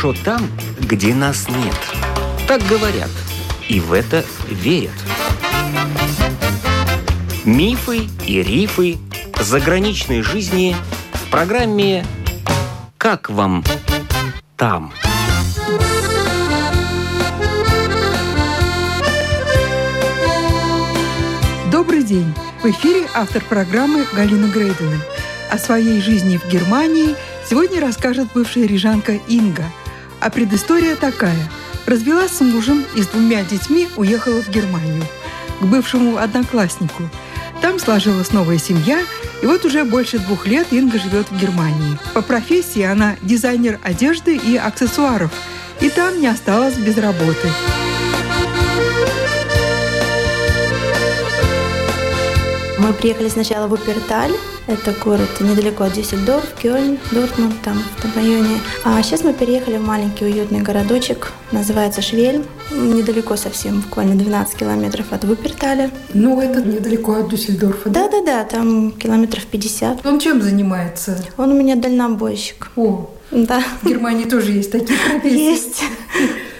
хорошо там, где нас нет. Так говорят, и в это верят. Мифы и рифы заграничной жизни в программе «Как вам там?». Добрый день! В эфире автор программы Галина Грейдена. О своей жизни в Германии сегодня расскажет бывшая рижанка Инга. А предыстория такая. Развелась с мужем и с двумя детьми уехала в Германию. К бывшему однокласснику. Там сложилась новая семья, и вот уже больше двух лет Инга живет в Германии. По профессии она дизайнер одежды и аксессуаров, и там не осталась без работы. Мы приехали сначала в Уперталь, это город недалеко от Дюссельдорф, Кёльн, Дортмунд, там, в том районе. А сейчас мы переехали в маленький уютный городочек, называется Швельм, недалеко совсем, буквально 12 километров от Вуперталя. Ну, это недалеко от Дюссельдорфа, да? Да-да-да, там километров 50. Он чем занимается? Он у меня дальнобойщик. О, да. В Германии тоже есть такие профессии. Есть.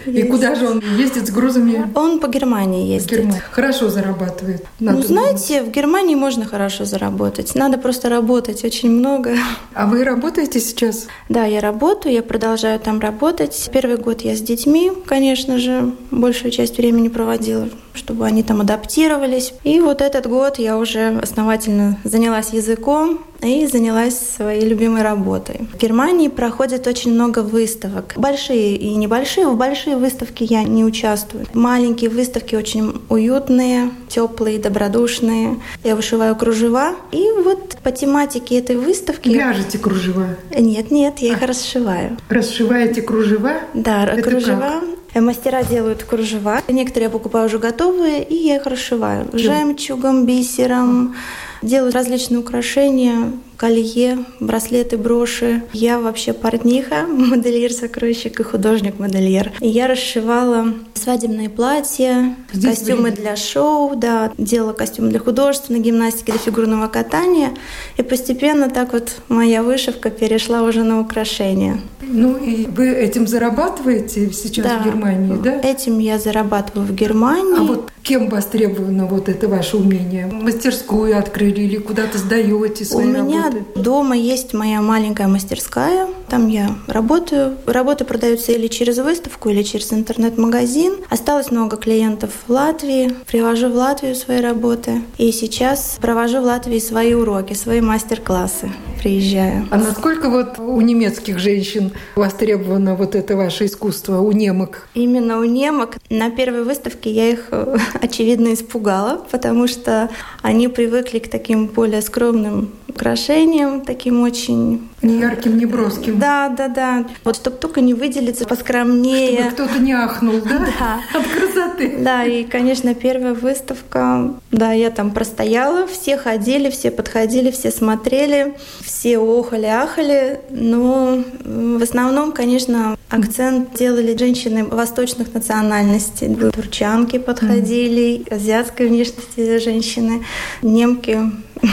И куда же он ездит с грузами? Он по Германии ездит. Германия. Хорошо зарабатывает. Надо ну, знаете, в Германии можно хорошо заработать. Надо просто работать очень много. А вы работаете сейчас? Да, я работаю, я продолжаю там работать. Первый год я с детьми, конечно же, большую часть времени проводила, чтобы они там адаптировались. И вот этот год я уже основательно занялась языком, и занялась своей любимой работой. В Германии проходит очень много выставок. Большие и небольшие. В большие выставки я не участвую. Маленькие выставки очень уютные, теплые, добродушные. Я вышиваю кружева. И вот по тематике этой выставки... Вяжете кружева? Нет, нет, я а. их расшиваю. Расшиваете кружева? Да, Это кружева. Как? Мастера делают кружева. Некоторые я покупаю уже готовые, и я их расшиваю. Жемчугом, бисером, делают различные украшения, колье, браслеты, броши. Я вообще портниха, модельер-закройщик и художник-модельер. Я расшивала свадебные платья, Здесь костюмы были. для шоу, да, делала костюмы для художественной гимнастики, для фигурного катания. И постепенно так вот моя вышивка перешла уже на украшения. Ну и вы этим зарабатываете сейчас да. в Германии, да? Этим я зарабатываю в Германии. А вот кем востребовано вот это ваше умение? Мастерскую открыли или куда-то сдаете свои У меня работы? дома есть моя маленькая мастерская. Там я работаю. Работы продаются или через выставку, или через интернет-магазин. Осталось много клиентов в Латвии. Привожу в Латвию свои работы. И сейчас провожу в Латвии свои уроки, свои мастер-классы. Приезжаю. А насколько вот у немецких женщин востребовано вот это ваше искусство, у немок? Именно у немок. На первой выставке я их, очевидно, испугала, потому что они привыкли к таким более скромным украшением, таким очень... Ярким, не броским. Да, да, да. Вот чтобы только не выделиться поскромнее. Чтобы кто-то не ахнул, да? Да. От красоты. Да, и, конечно, первая выставка, да, я там простояла, все ходили, все подходили, все смотрели, все охали-ахали, но в основном, конечно, акцент делали женщины восточных национальностей. Турчанки подходили, азиатской внешности женщины, немки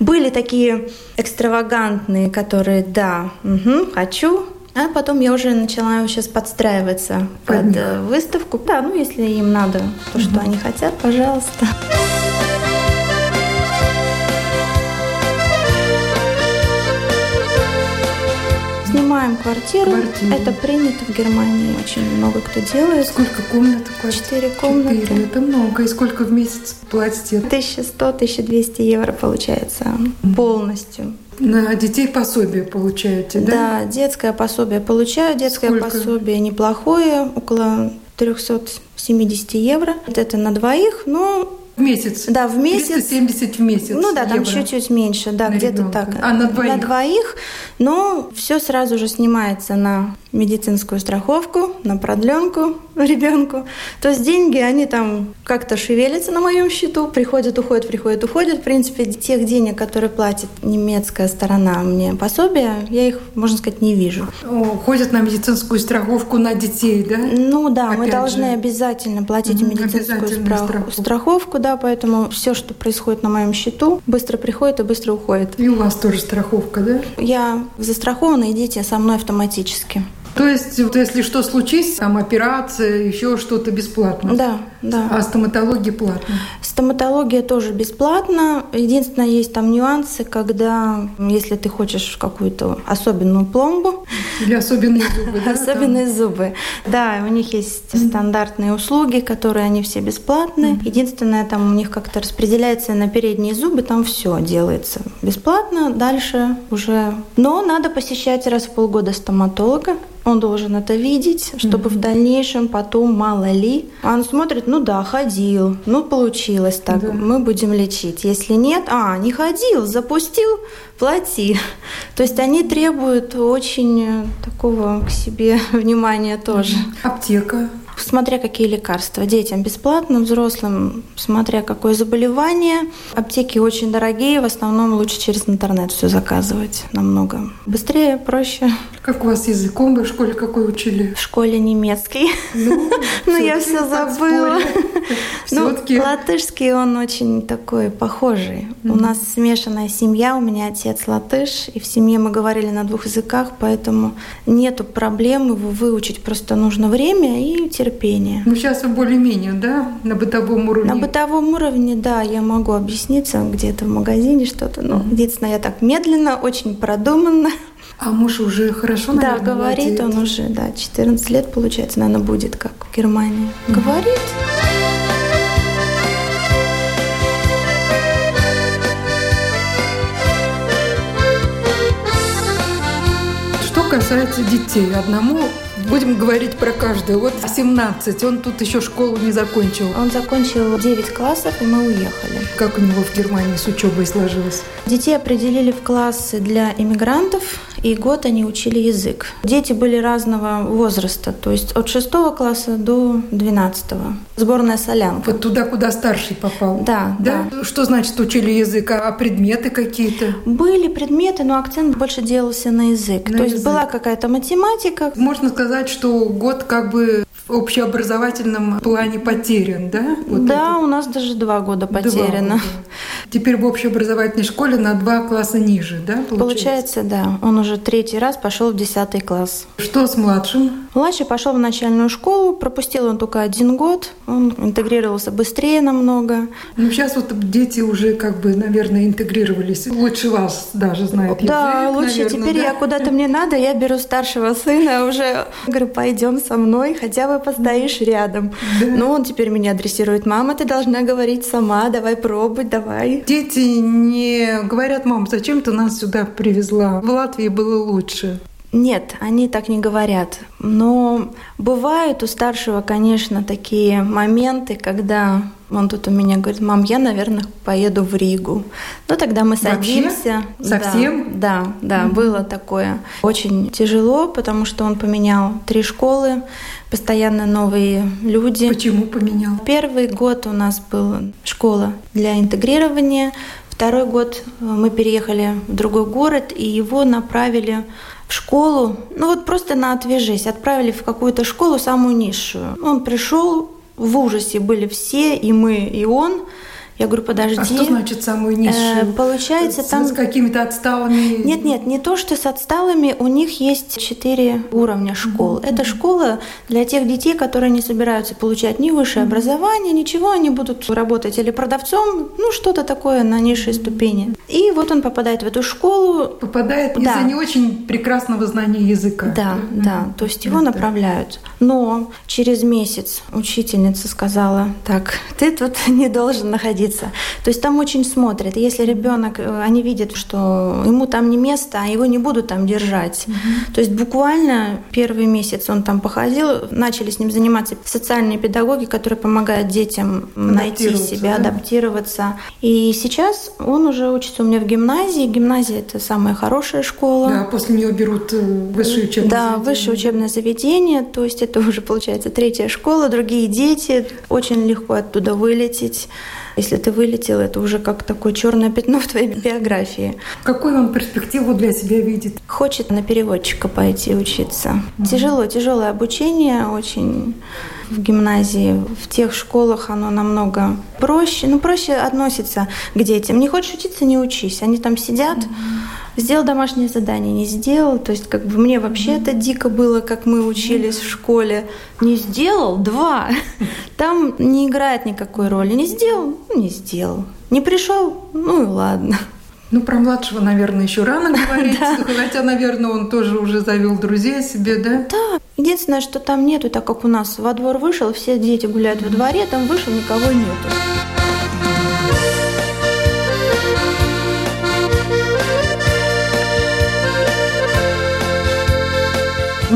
были такие экстравагантные, которые «да, угу, хочу», а потом я уже начала сейчас подстраиваться под, под выставку. Да, ну если им надо то, что они хотят, пожалуйста. Снимаем квартиру. Квартиру. Это принято в Германии. Очень много кто делает. Сколько комнат? Четыре комнаты. Четыре. Это много. И сколько в месяц платите? 1100-1200 евро получается полностью. На детей пособие получаете, да? Да, детское пособие получаю. Детское Сколько? пособие неплохое, около 370 евро. Это на двоих, но месяц? Да, в месяц. 370 в месяц. Ну да, там чуть-чуть меньше, да, где-то так. А на двоих? На двоих, но все сразу же снимается на медицинскую страховку, на продленку ребенку. То есть деньги, они там как-то шевелятся на моем счету, приходят, уходят, приходят, уходят. В принципе, тех денег, которые платит немецкая сторона мне пособие, я их, можно сказать, не вижу. Ходят на медицинскую страховку на детей, да? Ну да, Опять мы должны же. обязательно платить угу, медицинскую страховку. страховку, да, поэтому все, что происходит на моем счету, быстро приходит и быстро уходит. И у вас тоже страховка, да? Я застрахована, и дети со мной автоматически. То есть, вот если что случись, там операция, еще что-то бесплатно? Да, да. А стоматология платная? Стоматология тоже бесплатна. Единственное, есть там нюансы, когда, если ты хочешь какую-то особенную пломбу. Или особенные зубы, да? Особенные зубы. Да, у них есть стандартные услуги, которые они все бесплатные. Единственное, там у них как-то распределяется на передние зубы, там все делается бесплатно. Дальше уже... Но надо посещать раз в полгода стоматолога. Он должен это видеть, чтобы mm-hmm. в дальнейшем потом, мало ли, он смотрит, ну да, ходил, ну получилось так, да. мы будем лечить. Если нет, а, не ходил, запустил, плати. То есть они требуют очень такого к себе внимания тоже. Аптека смотря какие лекарства. Детям бесплатно, взрослым, смотря какое заболевание. Аптеки очень дорогие, в основном лучше через интернет все заказывать. Намного быстрее, проще. Как у вас языком вы в школе какой учили? В школе немецкий. Ну, ну я все забыла. Ну, латышский он очень такой похожий. У нас смешанная семья, у меня отец латыш, и в семье мы говорили на двух языках, поэтому нету проблем его выучить. Просто нужно время и терпение. Ну, сейчас вы более-менее, да, на бытовом уровне? На бытовом уровне, да, я могу объясниться где-то в магазине что-то. Но единственное, я так медленно, очень продуманно. А муж уже хорошо, наверное, Да, говорит владеет. он уже, да, 14 лет, получается, наверное, будет, как в Германии. Mm-hmm. Говорит. Что касается детей, одному Будем говорить про каждую. Вот 17, он тут еще школу не закончил. Он закончил 9 классов, и мы уехали. Как у него в Германии с учебой сложилось? Детей определили в классы для иммигрантов, и год они учили язык. Дети были разного возраста, то есть от 6 класса до 12. Сборная солянка. Вот туда, куда старший попал? Да, да. да. Что значит учили язык? А предметы какие-то? Были предметы, но акцент больше делался на язык. На то язык. есть была какая-то математика. Можно сказать, что год как бы в общеобразовательном плане потерян, да? Вот да, это. у нас даже два года потеряно. Два года. Теперь в общеобразовательной школе на два класса ниже, да? Получается? получается, да. Он уже третий раз пошел в десятый класс. Что с младшим? Младший пошел в начальную школу, пропустил он только один год, он интегрировался быстрее намного. Ну, сейчас вот дети уже как бы, наверное, интегрировались. Лучше вас даже знают язык, Да, лучше. Наверное, Теперь да? я куда-то мне надо, я беру старшего сына, уже говорю, пойдем со мной, хотя бы постоишь рядом. Да. Ну, он теперь меня адресирует. Мама, ты должна говорить сама, давай пробуй, давай. Дети не говорят, мам, зачем ты нас сюда привезла? В Латвии было лучше. Нет, они так не говорят. Но бывают у старшего, конечно, такие моменты, когда он тут у меня говорит, мам, я, наверное, поеду в Ригу. Ну, тогда мы садимся. Вообще? Совсем? Да, да, да mm-hmm. было такое. Очень тяжело, потому что он поменял три школы, постоянно новые люди. Почему поменял? Первый год у нас была школа для интегрирования. Второй год э, мы переехали в другой город, и его направили в школу, ну вот просто на «отвяжись», отправили в какую-то школу самую низшую. Он пришел, в ужасе были все, и мы, и он. Я говорю, подожди. А что значит самую низшую? Э, получается, с, там... С какими-то отсталыми... Нет, нет, не то, что с отсталыми. У них есть четыре уровня школ. Mm-hmm. Это школа для тех детей, которые не собираются получать ни высшее mm-hmm. образование, ничего. Они будут работать или продавцом, ну, что-то такое на низшей ступени. И вот он попадает в эту школу. Попадает да. из-за не очень прекрасного знания языка. Да, mm-hmm. да. То есть его mm-hmm. направляют. Но через месяц учительница сказала, так, ты тут не должен находиться. То есть там очень смотрят. Если ребенок, э, они видят, что ему там не место, а его не будут там держать. Mm-hmm. То есть буквально первый месяц он там походил, начали с ним заниматься социальные педагоги, которые помогают детям найти себя, да? адаптироваться. И сейчас он уже учится у меня в гимназии. Гимназия это самая хорошая школа. Да, после нее берут э, высшее учебное да, заведение. высшее учебное заведение. То есть это уже получается третья школа, другие дети. Очень легко оттуда вылететь. Если ты вылетел, это уже как такое черное пятно в твоей биографии. Какую он перспективу для себя видит? Хочет на переводчика пойти учиться. Mm-hmm. Тяжело, тяжелое обучение, очень в гимназии, в тех школах оно намного проще, ну проще относится к детям. Не хочешь учиться, не учись. Они там сидят, mm-hmm Сделал домашнее задание, не сделал. То есть как бы мне вообще это дико было, как мы учились в школе. Не сделал, два. Там не играет никакой роли. Не сделал, ну не сделал. Не пришел, ну и ладно. Ну, про младшего, наверное, еще рано говорить, хотя, наверное, он тоже уже завел друзей себе, да? Да. Единственное, что там нету, так как у нас во двор вышел, все дети гуляют во дворе, там вышел, никого нету.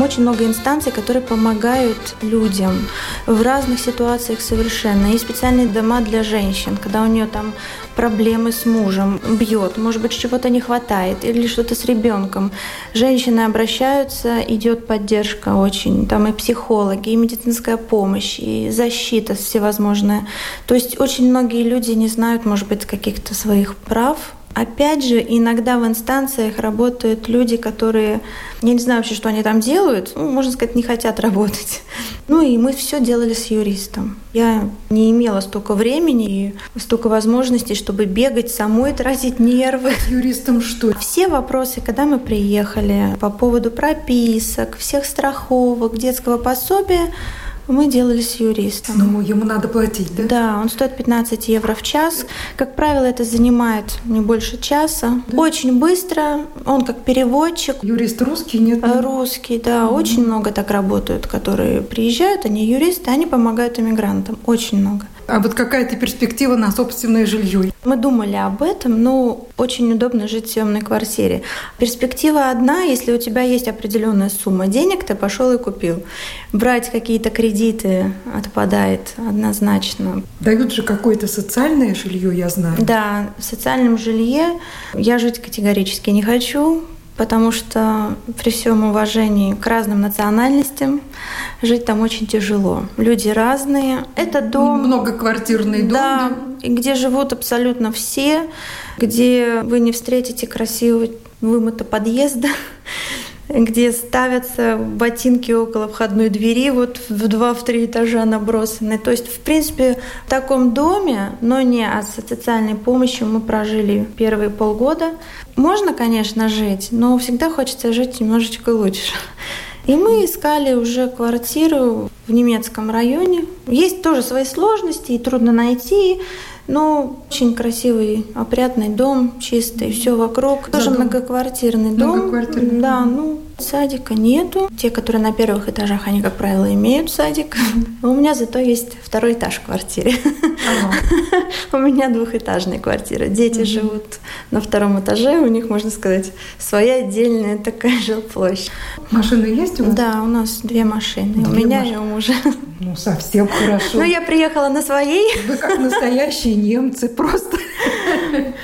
Очень много инстанций, которые помогают людям в разных ситуациях совершенно. Есть специальные дома для женщин, когда у нее там проблемы с мужем, бьет, может быть, чего-то не хватает или что-то с ребенком. Женщины обращаются, идет поддержка очень, там и психологи, и медицинская помощь, и защита всевозможная. То есть очень многие люди не знают, может быть, каких-то своих прав, Опять же, иногда в инстанциях работают люди, которые, я не знаю вообще, что они там делают, ну, можно сказать, не хотят работать. Ну и мы все делали с юристом. Я не имела столько времени и столько возможностей, чтобы бегать самой, тратить нервы. С юристом что? Все вопросы, когда мы приехали по поводу прописок, всех страховок, детского пособия, мы делали с юристом. Ну, ему надо платить, да? Да, он стоит 15 евро в час. Как правило, это занимает не больше часа. Да? Очень быстро. Он как переводчик. Юрист русский, нет? Русский, да. Угу. Очень много так работают, которые приезжают, они юристы, они помогают иммигрантам. Очень много. А вот какая-то перспектива на собственное жилье? Мы думали об этом, но очень удобно жить в съемной квартире. Перспектива одна, если у тебя есть определенная сумма денег, ты пошел и купил. Брать какие-то кредиты отпадает однозначно. Дают же какое-то социальное жилье, я знаю. Да, в социальном жилье я жить категорически не хочу потому что при всем уважении к разным национальностям жить там очень тяжело. Люди разные. Это дом... Многоквартирный дом. Да, да? где живут абсолютно все, где вы не встретите красивого вымыта подъезда, где ставятся ботинки около входной двери, вот в два-три этажа набросаны. То есть, в принципе, в таком доме, но не от социальной помощи мы прожили первые полгода. Можно, конечно, жить, но всегда хочется жить немножечко лучше. И мы искали уже квартиру в немецком районе. Есть тоже свои сложности, и трудно найти. Но очень красивый, опрятный дом, чистый, все вокруг. Тоже многоквартирный дом. Многоквартирный. Да, ну Садика нету. Те, которые на первых этажах, они, как правило, имеют садик. У меня зато есть второй этаж в квартире. У меня двухэтажная квартира. Дети живут на втором этаже, у них, можно сказать, своя отдельная такая жилплощадь. Машины есть у вас? Да, у нас две машины. у меня и у мужа. Ну, совсем хорошо. Ну, я приехала на своей. Вы как настоящие немцы, просто.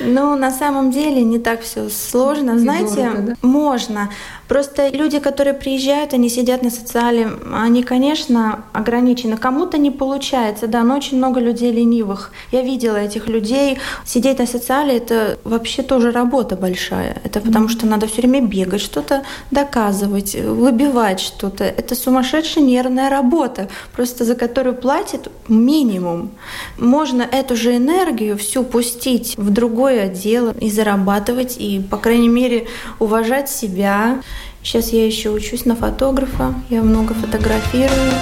Ну, на самом деле не так все сложно. Знаете, можно. Просто люди, которые приезжают, они сидят на социале, они, конечно, ограничены. Кому-то не получается, да, но очень много людей ленивых. Я видела этих людей. Сидеть на социале — это вообще тоже работа большая. Это потому что надо все время бегать, что-то доказывать, выбивать что-то. Это сумасшедшая нервная работа, просто за которую платят минимум. Можно эту же энергию всю пустить в другое дело и зарабатывать, и, по крайней мере, уважать себя, Сейчас я еще учусь на фотографа, я много фотографирую.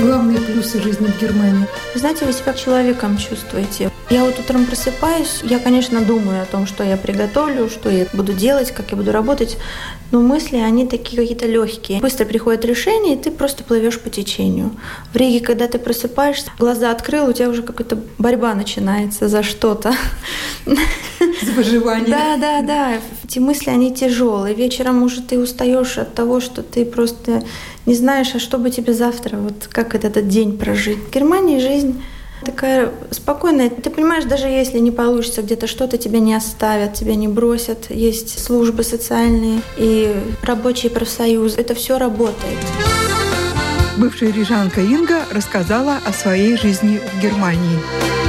Главные плюсы жизни в Германии? Вы знаете, вы себя человеком чувствуете. Я вот утром просыпаюсь, я, конечно, думаю о том, что я приготовлю, что я буду делать, как я буду работать, но мысли, они такие какие-то легкие. Быстро приходит решение, и ты просто плывешь по течению. В Риге, когда ты просыпаешься, глаза открыл, у тебя уже какая-то борьба начинается за что-то. За выживание. Да, да, да. Эти мысли, они тяжелые. Вечером уже ты устаешь от того, что ты просто не знаешь, а что бы тебе завтра, вот как этот день прожить. В Германии жизнь такая спокойная. Ты понимаешь, даже если не получится где-то что-то, тебя не оставят, тебя не бросят. Есть службы социальные и рабочие профсоюзы. Это все работает. Бывшая рижанка Инга рассказала о своей жизни в Германии.